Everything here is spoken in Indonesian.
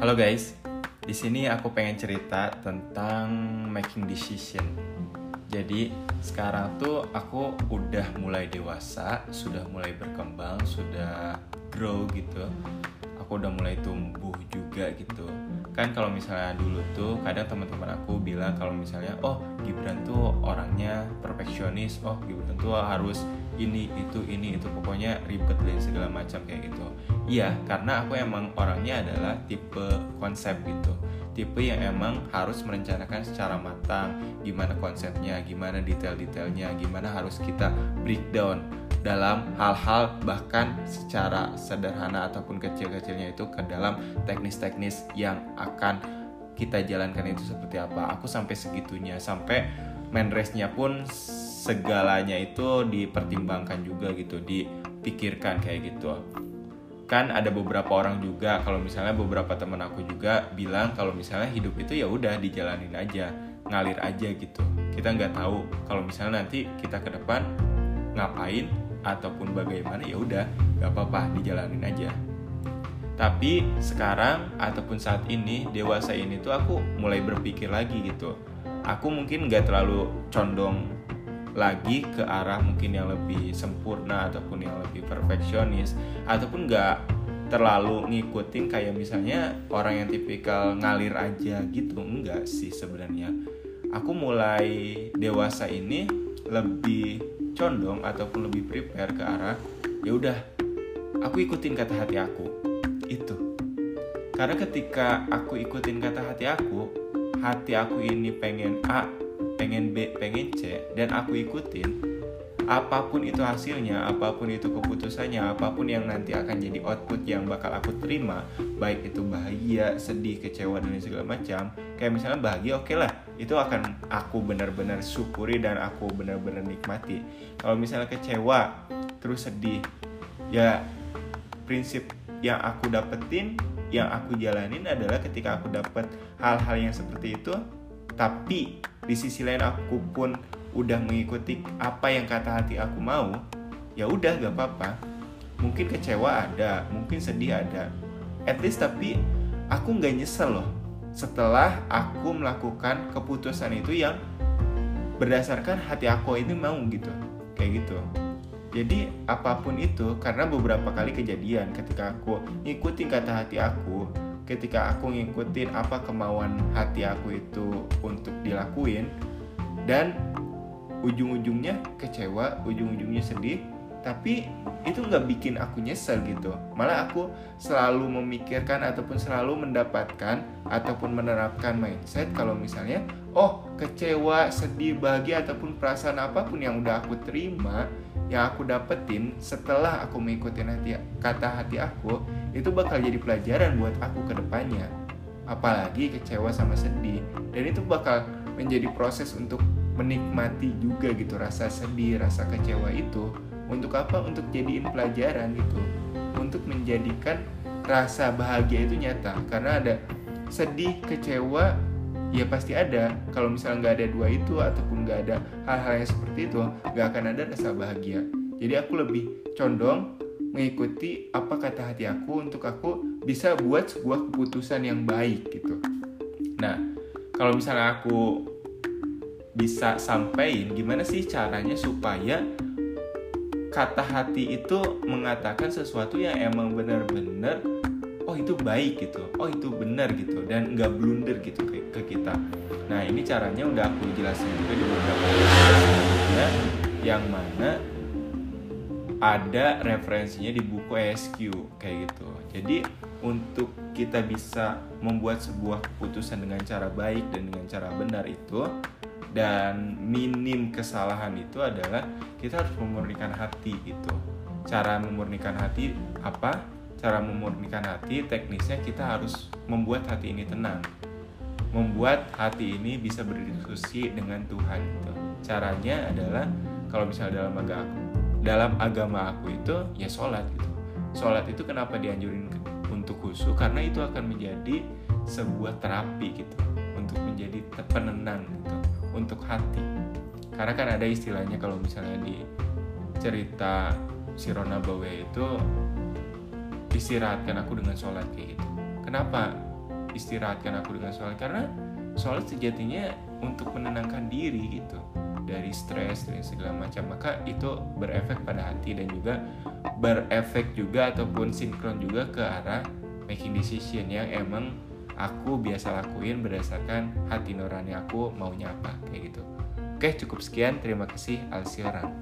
Halo guys, di sini aku pengen cerita tentang making decision. Jadi sekarang tuh aku udah mulai dewasa, sudah mulai berkembang, sudah grow gitu. Aku udah mulai tumbuh juga gitu. Kan kalau misalnya dulu tuh kadang teman-teman aku bilang kalau misalnya oh Gibran tuh orangnya perfeksionis, oh Gibran tuh harus ini itu ini itu. Pokoknya ribet dan segala macam kayak gitu. Iya karena aku emang orangnya adalah tipe konsep gitu. Tipe yang emang harus merencanakan secara matang gimana konsepnya gimana detail-detailnya gimana harus kita breakdown dalam hal-hal bahkan secara sederhana ataupun kecil-kecilnya itu ke dalam teknis-teknis yang akan kita jalankan itu seperti apa. Aku sampai segitunya sampai main race-nya pun segalanya itu dipertimbangkan juga gitu dipikirkan kayak gitu. Kan ada beberapa orang juga kalau misalnya beberapa teman aku juga bilang kalau misalnya hidup itu ya udah dijalanin aja ngalir aja gitu. Kita nggak tahu kalau misalnya nanti kita ke depan ngapain ataupun bagaimana ya udah nggak apa-apa dijalanin aja. Tapi sekarang ataupun saat ini dewasa ini tuh aku mulai berpikir lagi gitu. Aku mungkin nggak terlalu condong lagi ke arah mungkin yang lebih sempurna ataupun yang lebih perfeksionis ataupun nggak terlalu ngikutin kayak misalnya orang yang tipikal ngalir aja gitu enggak sih sebenarnya. Aku mulai dewasa ini lebih condong ataupun lebih prepare ke arah ya udah aku ikutin kata hati aku. Itu. Karena ketika aku ikutin kata hati aku hati aku ini pengen A pengen B, pengen C, dan aku ikutin, apa pun itu hasilnya, apa pun itu keputusannya, apa pun yang nanti akan jadi output yang bakal aku terima, baik itu bahagia, sedih, kecewa dan segala macam. Kayak misalnya bahagia, oke okay lah, itu akan aku benar-benar syukuri dan aku benar-benar nikmati. Kalau misalnya kecewa, terus sedih, ya prinsip yang aku dapetin, yang aku jalanin adalah ketika aku dapat hal-hal yang seperti itu, tapi di sisi lain aku pun udah mengikuti apa yang kata hati aku mau ya udah gak apa-apa. Mungkin kecewa ada mungkin sedih ada. At least tapi aku nggak nyesel loh setelah aku melakukan keputusan itu yang berdasarkan hati aku ini mau gitu kayak gitu. Jadi apa pun itu karena beberapa kali kejadian ketika aku ngikutin kata hati aku ketika aku ngikutin apa kemauan hati aku itu untuk dilakuin dan ujung-ujungnya kecewa ujung-ujungnya sedih tapi itu nggak bikin aku nyesel gitu. Malah aku selalu memikirkan ataupun selalu mendapatkan ataupun menerapkan mindset kalau misalnya oh kecewa sedih bahagia ataupun perasaan apa pun yang udah aku terima yang aku dapetin setelah aku mengikuti hati, kata hati aku itu bakal jadi pelajaran buat aku ke depannya. Apalagi kecewa sama sedih. Dan itu bakal menjadi proses untuk menikmati juga gitu rasa sedih rasa kecewa itu. Untuk apa? Untuk jadiin pelajaran gitu. Untuk menjadikan rasa bahagia itu nyata. Karena ada sedih kecewa ya pasti ada. Kalau misalnya nggak ada dua itu ataupun nggak ada hal-hal yang seperti itu nggak akan ada rasa bahagia. Jadi aku lebih condong mengikuti apa kata hati aku untuk aku bisa buat sebuah keputusan yang baik gitu. Nah kalau misalnya aku bisa sampaikan gimana sih caranya supaya kata hati itu mengatakan sesuatu yang emang benar-benar oh itu baik gitu. Oh itu benar gitu. Dan nggak blunder gitu ke, ke kita. Nah ini caranya udah aku jelasin juga di beberapa sebelumnya yang mana ada referensinya di buku SQ kayak gitu. Jadi untuk kita bisa membuat sebuah keputusan dengan cara baik dan dengan cara benar itu dan minim kesalahan itu adalah kita harus memurnikan hati itu cara memurnikan hati apa cara memurnikan hati teknisnya kita harus membuat hati ini tenang. Membuat hati ini bisa berdiskusi dengan Tuhan gitu. caranya adalah kalau misalnya dalam agama aku dalam agama aku itu ya sholat gitu. Sholat itu kenapa dianjurin untuk khusyuk? Karena itu akan menjadi sebuah terapi gitu. Untuk menjadi penenang gitu. Untuk hati. Karena kan ada istilahnya kalau misalnya di cerita Sirona Bawe itu istirahatkan aku dengan sholat kayak gitu. Kenapa istirahatkan aku dengan sholat? Karena sholat sejatinya untuk menenangkan diri gitu. Dari stres dan segala macam. Maka itu berefek pada hati dan juga berefek juga ataupun sinkron juga ke arah making decision yang emang aku biasa lakuin berdasarkan hati nurani aku maunya apa kayak gitu. Oke cukup sekian. Terima kasih. Alsiran